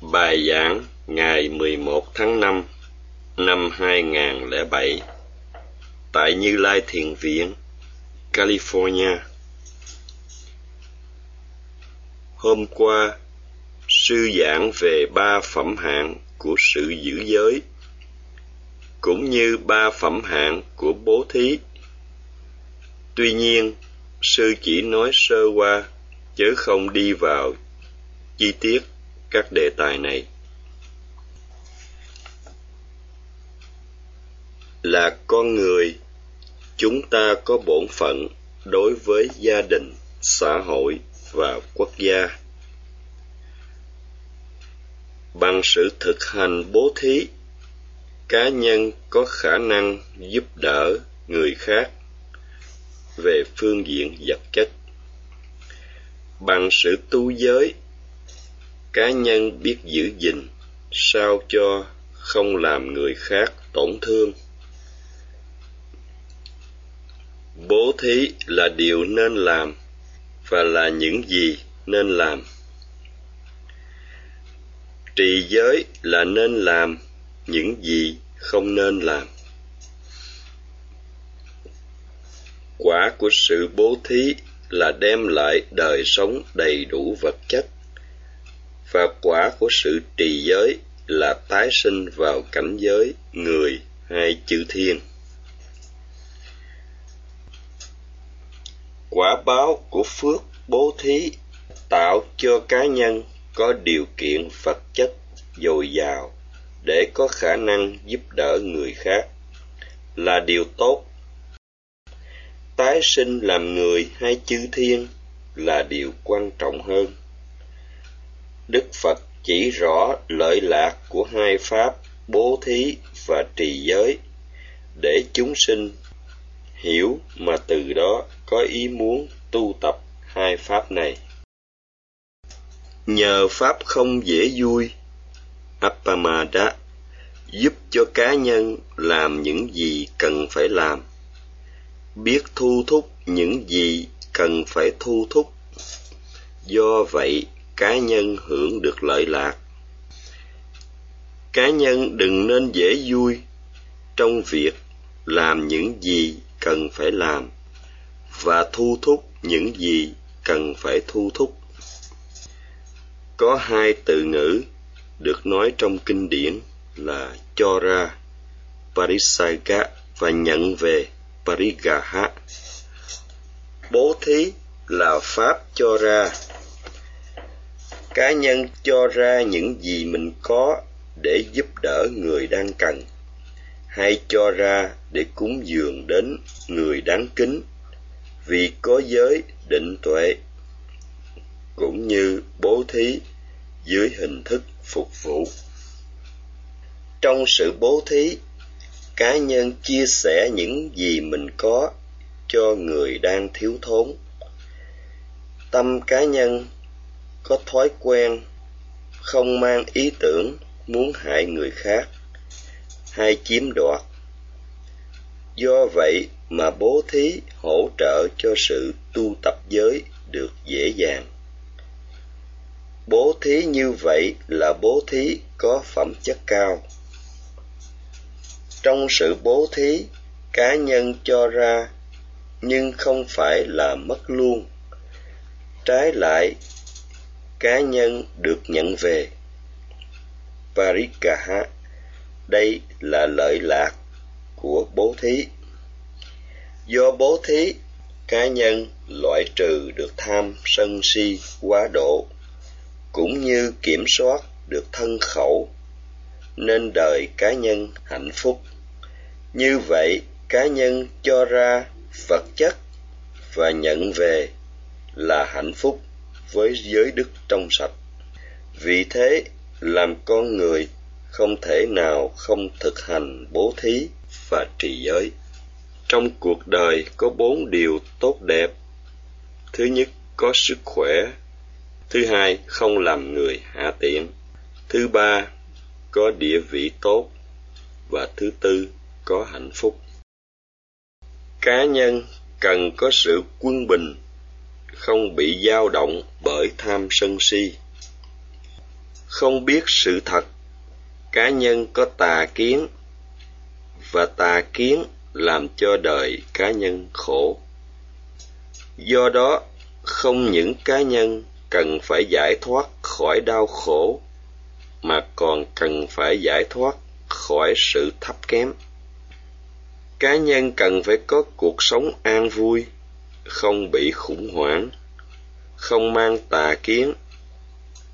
Bài giảng ngày 11 tháng 5 năm 2007 tại Như Lai Thiền Viện, California. Hôm qua, sư giảng về ba phẩm hạng của sự giữ giới, cũng như ba phẩm hạng của bố thí. Tuy nhiên, sư chỉ nói sơ qua, chứ không đi vào chi tiết các đề tài này. Là con người, chúng ta có bổn phận đối với gia đình, xã hội và quốc gia. Bằng sự thực hành bố thí, cá nhân có khả năng giúp đỡ người khác về phương diện vật chất. Bằng sự tu giới, cá nhân biết giữ gìn, sao cho không làm người khác tổn thương? Bố thí là điều nên làm và là những gì nên làm. Trì giới là nên làm những gì không nên làm. Quả của sự bố thí là đem lại đời sống đầy đủ vật chất và quả của sự trì giới là tái sinh vào cảnh giới người hay chư thiên. Quả báo của phước bố thí tạo cho cá nhân có điều kiện vật chất dồi dào để có khả năng giúp đỡ người khác là điều tốt. Tái sinh làm người hay chư thiên là điều quan trọng hơn đức phật chỉ rõ lợi lạc của hai pháp bố thí và trì giới để chúng sinh hiểu mà từ đó có ý muốn tu tập hai pháp này. Nhờ pháp không dễ vui appamada giúp cho cá nhân làm những gì cần phải làm, biết thu thúc những gì cần phải thu thúc. Do vậy cá nhân hưởng được lợi lạc. Cá nhân đừng nên dễ vui trong việc làm những gì cần phải làm và thu thúc những gì cần phải thu thúc. Có hai từ ngữ được nói trong kinh điển là cho ra, parisaga, và nhận về, parigaha. Bố thí là pháp cho ra cá nhân cho ra những gì mình có để giúp đỡ người đang cần. Hay cho ra để cúng dường đến người đáng kính. Vì có giới định tuệ, cũng như bố thí dưới hình thức phục vụ. Trong sự bố thí, cá nhân chia sẻ những gì mình có cho người đang thiếu thốn. Tâm cá nhân có thói quen không mang ý tưởng muốn hại người khác, hay chiếm đoạt. Do vậy mà bố thí hỗ trợ cho sự tu tập giới được dễ dàng. Bố thí như vậy là bố thí có phẩm chất cao. Trong sự bố thí, cá nhân cho ra nhưng không phải là mất luôn. Trái lại cá nhân được nhận về. Parikaha đây là lợi lạc của bố thí. Do bố thí, cá nhân loại trừ được tham sân si quá độ, cũng như kiểm soát được thân khẩu, nên đời cá nhân hạnh phúc. Như vậy, cá nhân cho ra vật chất và nhận về là hạnh phúc với giới đức trong sạch. Vì thế, làm con người không thể nào không thực hành bố thí và trì giới. Trong cuộc đời có bốn điều tốt đẹp. Thứ nhất, có sức khỏe. Thứ hai, không làm người hạ tiện. Thứ ba, có địa vị tốt. Và thứ tư, có hạnh phúc. Cá nhân cần có sự quân bình không bị dao động bởi tham sân si. Không biết sự thật, cá nhân có tà kiến, và tà kiến làm cho đời cá nhân khổ. Do đó, không những cá nhân cần phải giải thoát khỏi đau khổ, mà còn cần phải giải thoát khỏi sự thấp kém. Cá nhân cần phải có cuộc sống an vui không bị khủng hoảng, không mang tà kiến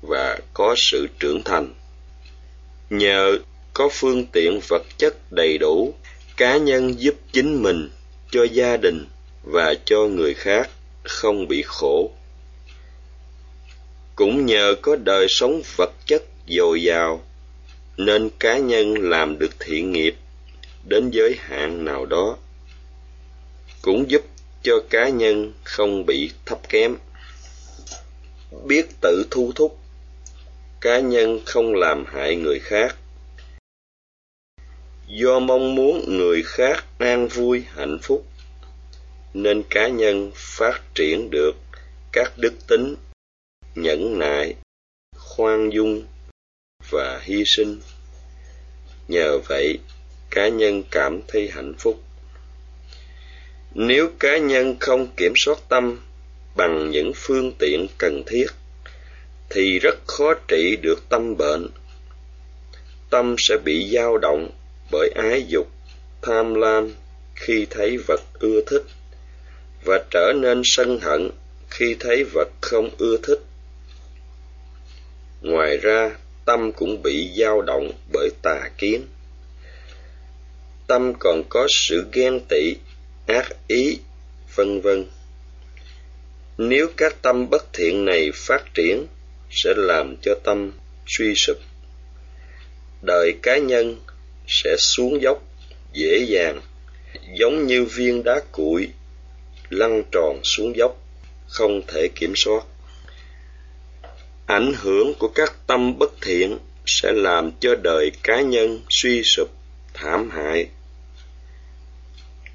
và có sự trưởng thành. Nhờ có phương tiện vật chất đầy đủ, cá nhân giúp chính mình, cho gia đình và cho người khác không bị khổ. Cũng nhờ có đời sống vật chất dồi dào, nên cá nhân làm được thiện nghiệp đến giới hạn nào đó. Cũng giúp cho cá nhân không bị thấp kém. Biết tự thu thúc, cá nhân không làm hại người khác. Do mong muốn người khác an vui, hạnh phúc, nên cá nhân phát triển được các đức tính nhẫn nại, khoan dung và hy sinh. Nhờ vậy, cá nhân cảm thấy hạnh phúc nếu cá nhân không kiểm soát tâm bằng những phương tiện cần thiết, thì rất khó trị được tâm bệnh. Tâm sẽ bị dao động bởi ái dục, tham lam khi thấy vật ưa thích và trở nên sân hận khi thấy vật không ưa thích. Ngoài ra, tâm cũng bị dao động bởi tà kiến. Tâm còn có sự ghen tị ác ý vân vân. Nếu các tâm bất thiện này phát triển, sẽ làm cho tâm suy sụp. Đời cá nhân sẽ xuống dốc, dễ dàng, giống như viên đá cuội lăn tròn xuống dốc, không thể kiểm soát. Ảnh hưởng của các tâm bất thiện sẽ làm cho đời cá nhân suy sụp, thảm hại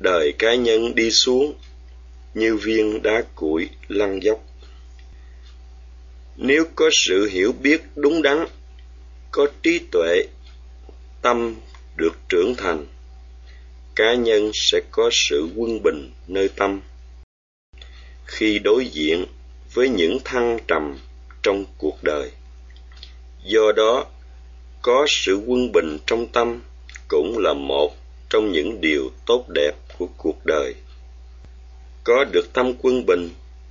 đời cá nhân đi xuống như viên đá cuội lăn dốc. Nếu có sự hiểu biết đúng đắn, có trí tuệ, tâm được trưởng thành, cá nhân sẽ có sự quân bình nơi tâm. Khi đối diện với những thăng trầm trong cuộc đời, do đó có sự quân bình trong tâm cũng là một trong những điều tốt đẹp của cuộc đời. Có được tâm quân bình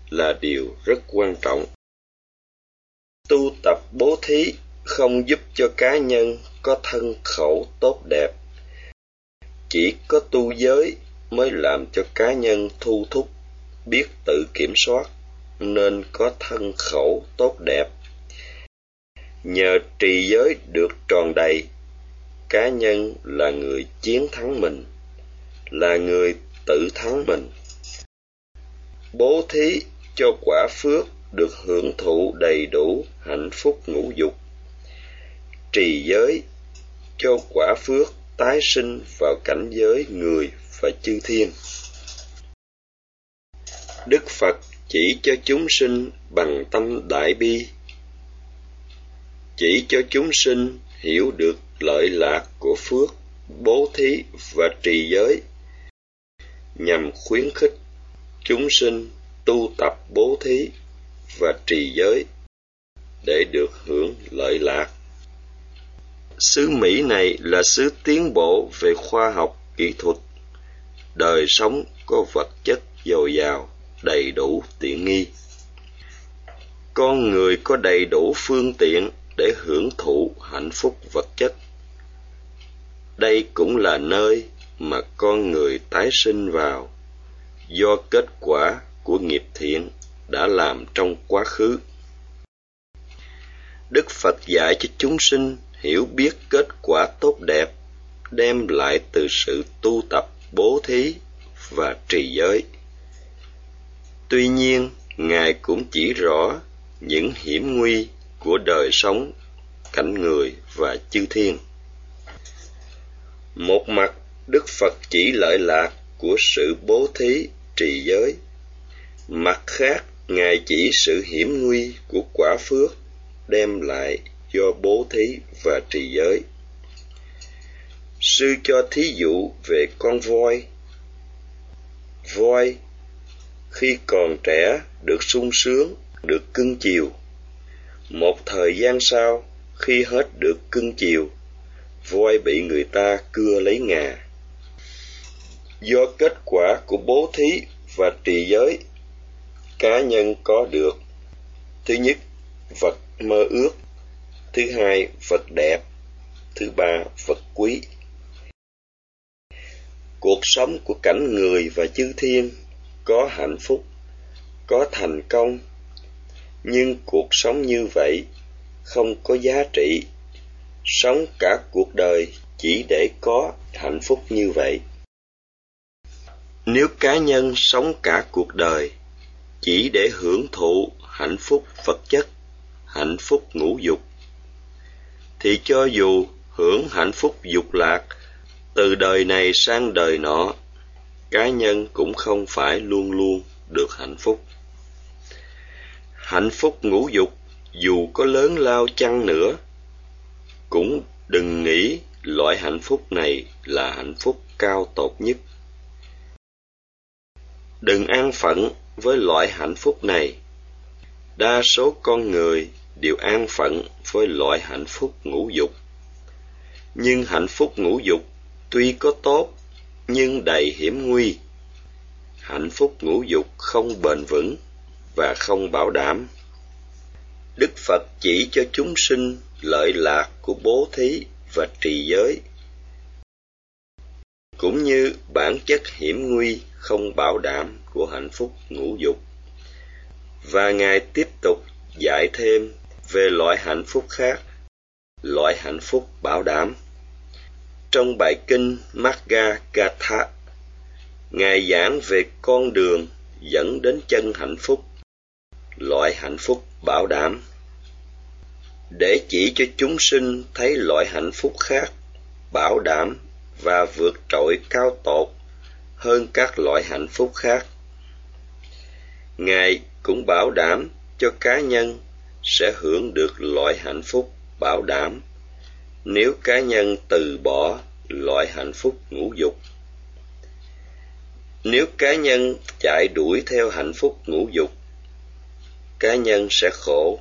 là điều rất quan trọng. Tu tập bố thí không giúp cho cá nhân có thân khẩu tốt đẹp. Chỉ có tu giới mới làm cho cá nhân thu thúc, biết tự kiểm soát, nên có thân khẩu tốt đẹp. Nhờ trì giới được tròn đầy, cá nhân là người chiến thắng mình là người tự thắng mình. Bố thí cho quả phước được hưởng thụ đầy đủ hạnh phúc ngũ dục. Trì giới cho quả phước tái sinh vào cảnh giới người và chư thiên. Đức phật chỉ cho chúng sinh bằng tâm đại bi. Chỉ cho chúng sinh hiểu được lợi lạc của phước, bố thí và trì giới nhằm khuyến khích chúng sinh tu tập bố thí và trì giới để được hưởng lợi lạc. Xứ mỹ này là xứ tiến bộ về khoa học kỹ thuật. Đời sống có vật chất dồi dào, đầy đủ tiện nghi. Con người có đầy đủ phương tiện để hưởng thụ hạnh phúc vật chất. Đây cũng là nơi mà con người tái sinh vào do kết quả của nghiệp thiện đã làm trong quá khứ. Đức phật dạy cho chúng sinh hiểu biết kết quả tốt đẹp, đem lại từ sự tu tập, bố thí và trì giới. Tuy nhiên, ngài cũng chỉ rõ những hiểm nguy của đời sống, cảnh người và chư thiên. Một mặt đức phật chỉ lợi lạc của sự bố thí trì giới mặt khác ngài chỉ sự hiểm nguy của quả phước đem lại do bố thí và trì giới. Sư cho thí dụ về con voi. Voi khi còn trẻ được sung sướng, được cưng chiều. Một thời gian sau, khi hết được cưng chiều, voi bị người ta cưa lấy ngà. Do kết quả của bố thí và trì giới, cá nhân có được. Thứ nhất vật mơ ước. Thứ hai vật đẹp. Thứ ba vật quý. Cuộc sống của cảnh người và chư thiên có hạnh phúc có thành công. Nhưng cuộc sống như vậy không có giá trị. Sống cả cuộc đời chỉ để có hạnh phúc như vậy nếu cá nhân sống cả cuộc đời, chỉ để hưởng thụ hạnh phúc vật chất, hạnh phúc ngũ dục, thì cho dù hưởng hạnh phúc dục lạc từ đời này sang đời nọ, cá nhân cũng không phải luôn luôn được hạnh phúc. Hạnh phúc ngũ dục dù có lớn lao chăng nữa, cũng đừng nghĩ loại hạnh phúc này là hạnh phúc cao tột nhất đừng an phận với loại hạnh phúc này. Đa số con người đều an phận với loại hạnh phúc ngũ dục. Nhưng hạnh phúc ngũ dục tuy có tốt, nhưng đầy hiểm nguy. Hạnh phúc ngũ dục không bền vững và không bảo đảm. Đức phật chỉ cho chúng sinh lợi lạc của bố thí và trì giới cũng như bản chất hiểm nguy không bảo đảm của hạnh phúc ngũ dục. Và ngài tiếp tục dạy thêm về loại hạnh phúc khác, loại hạnh phúc bảo đảm. Trong bài kinh Magga Katha, ngài giảng về con đường dẫn đến chân hạnh phúc, loại hạnh phúc bảo đảm. Để chỉ cho chúng sinh thấy loại hạnh phúc khác bảo đảm và vượt trội cao tột hơn các loại hạnh phúc khác. Ngài cũng bảo đảm cho cá nhân sẽ hưởng được loại hạnh phúc bảo đảm nếu cá nhân từ bỏ loại hạnh phúc ngũ dục. Nếu cá nhân chạy đuổi theo hạnh phúc ngũ dục, cá nhân sẽ khổ.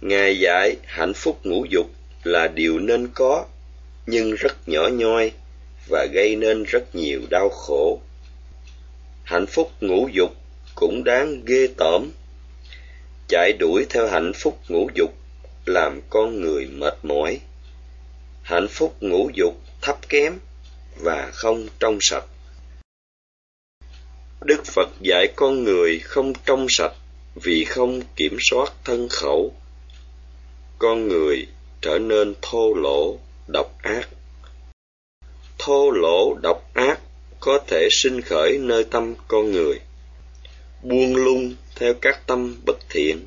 Ngài dạy hạnh phúc ngũ dục là điều nên có nhưng rất nhỏ nhoi và gây nên rất nhiều đau khổ. Hạnh phúc ngũ dục cũng đáng ghê tởm. Chạy đuổi theo hạnh phúc ngũ dục làm con người mệt mỏi. Hạnh phúc ngũ dục thấp kém và không trong sạch. Đức phật dạy con người không trong sạch vì không kiểm soát thân khẩu. Con người trở nên thô lỗ độc ác. Thô lỗ độc ác có thể sinh khởi nơi tâm con người. Buông lung theo các tâm bất thiện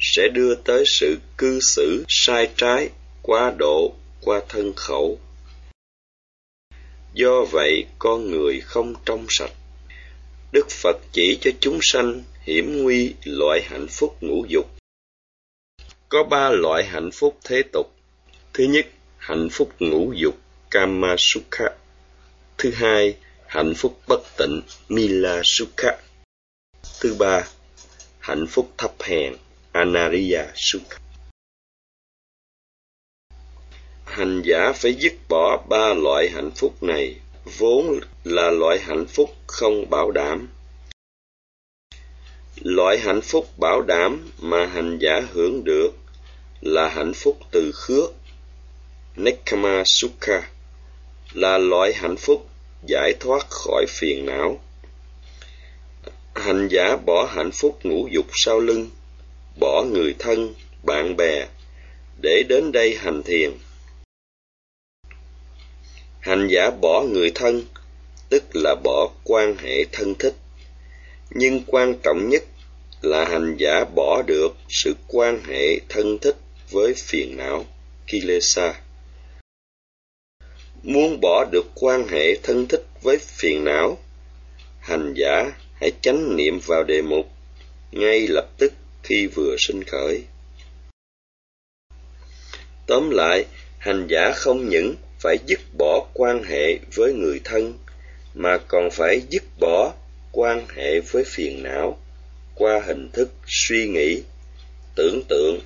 sẽ đưa tới sự cư xử sai trái, quá độ qua thân khẩu. Do vậy, con người không trong sạch. Đức phật chỉ cho chúng sanh hiểm nguy loại hạnh phúc ngũ dục. Có ba loại hạnh phúc thế tục. Thứ nhất hạnh phúc ngũ dục, kama sukha. Thứ hai, hạnh phúc bất tịnh, mila sukha. Thứ ba, hạnh phúc thấp hèn, anariya sukha. Hành giả phải dứt bỏ ba loại hạnh phúc này, vốn là loại hạnh phúc không bảo đảm. Loại hạnh phúc bảo đảm mà hành giả hưởng được là hạnh phúc từ khước nekama sukha là loại hạnh phúc giải thoát khỏi phiền não. Hành giả bỏ hạnh phúc ngũ dục sau lưng, bỏ người thân, bạn bè để đến đây hành thiền. Hành giả bỏ người thân, tức là bỏ quan hệ thân thích. Nhưng quan trọng nhất là hành giả bỏ được sự quan hệ thân thích với phiền não, kilesa muốn bỏ được quan hệ thân thích với phiền não hành giả hãy chánh niệm vào đề mục ngay lập tức khi vừa sinh khởi Tóm lại, hành giả không những phải dứt bỏ quan hệ với người thân, mà còn phải dứt bỏ quan hệ với phiền não qua hình thức suy nghĩ, tưởng tượng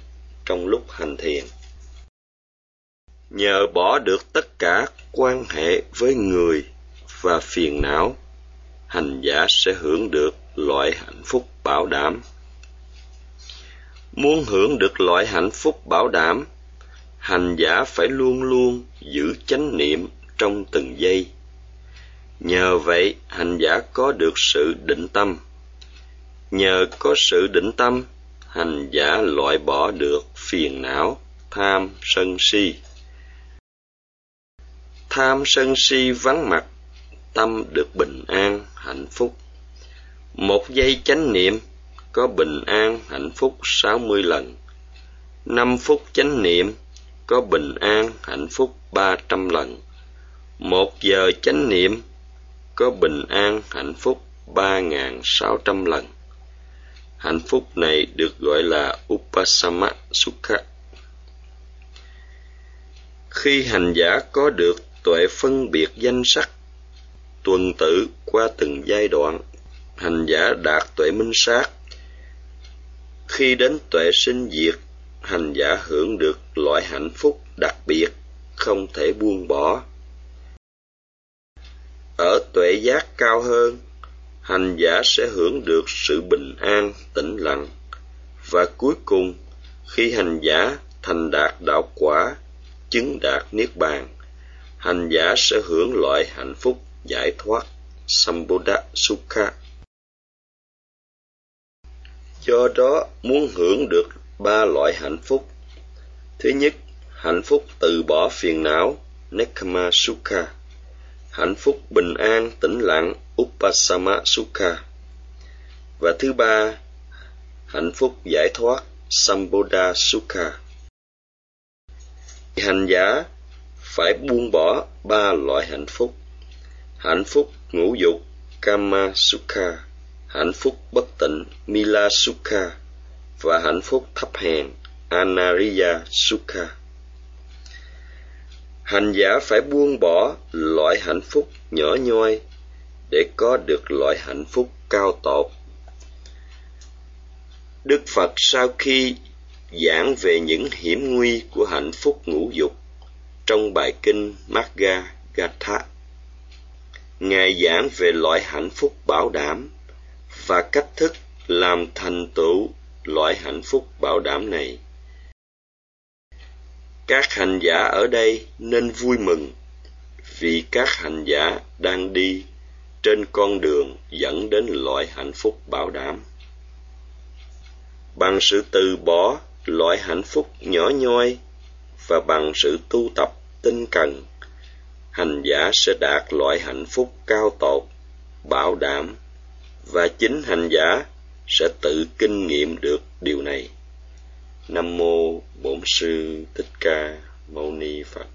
trong lúc hành thiền. Nhờ bỏ được tất cả quan hệ với người và phiền não, hành giả sẽ hưởng được loại hạnh phúc bảo đảm. Muốn hưởng được loại hạnh phúc bảo đảm, hành giả phải luôn luôn giữ chánh niệm trong từng giây. Nhờ vậy, hành giả có được sự định tâm. Nhờ có sự định tâm, hành giả loại bỏ được phiền não, tham, sân si. Tham sân si vắng mặt, tâm được bình an, hạnh phúc. Một giây chánh niệm có bình an, hạnh phúc sáu mươi lần. Năm phút chánh niệm có bình an, hạnh phúc ba trăm lần. Một giờ chánh niệm có bình an, hạnh phúc ba ngàn sáu trăm lần. Hạnh phúc này được gọi là Upasama Sukha. Khi hành giả có được tuệ phân biệt danh sắc, tuần tự qua từng giai đoạn, hành giả đạt tuệ minh sát. Khi đến tuệ sinh diệt, hành giả hưởng được loại hạnh phúc đặc biệt, không thể buông bỏ. Ở tuệ giác cao hơn, hành giả sẽ hưởng được sự bình an, tĩnh lặng. Và cuối cùng, khi hành giả thành đạt đạo quả, chứng đạt niết bàn, hành giả sẽ hưởng loại hạnh phúc giải thoát Sambuddha Sukha. Do đó, muốn hưởng được ba loại hạnh phúc. Thứ nhất, hạnh phúc từ bỏ phiền não, Nekama Sukha. Hạnh phúc bình an, tĩnh lặng, Upasama Sukha. Và thứ ba, hạnh phúc giải thoát, sambuddha Sukha. Hành giả phải buông bỏ ba loại hạnh phúc. Hạnh phúc ngũ dục, Kama Sukha, hạnh phúc bất tịnh, Mila Sukha, và hạnh phúc thấp hèn, Anariya Sukha. Hành giả phải buông bỏ loại hạnh phúc nhỏ nhoi để có được loại hạnh phúc cao tột. Đức Phật sau khi giảng về những hiểm nguy của hạnh phúc ngũ dục trong bài kinh Magga Gatha, Ngài giảng về loại hạnh phúc bảo đảm và cách thức làm thành tựu loại hạnh phúc bảo đảm này. Các hành giả ở đây nên vui mừng vì các hành giả đang đi trên con đường dẫn đến loại hạnh phúc bảo đảm bằng sự từ bỏ loại hạnh phúc nhỏ nhoi và bằng sự tu tập tinh cần. Hành giả sẽ đạt loại hạnh phúc cao tột, bảo đảm, và chính hành giả sẽ tự kinh nghiệm được điều này. Nam mô bổn sư thích ca mâu ni phật.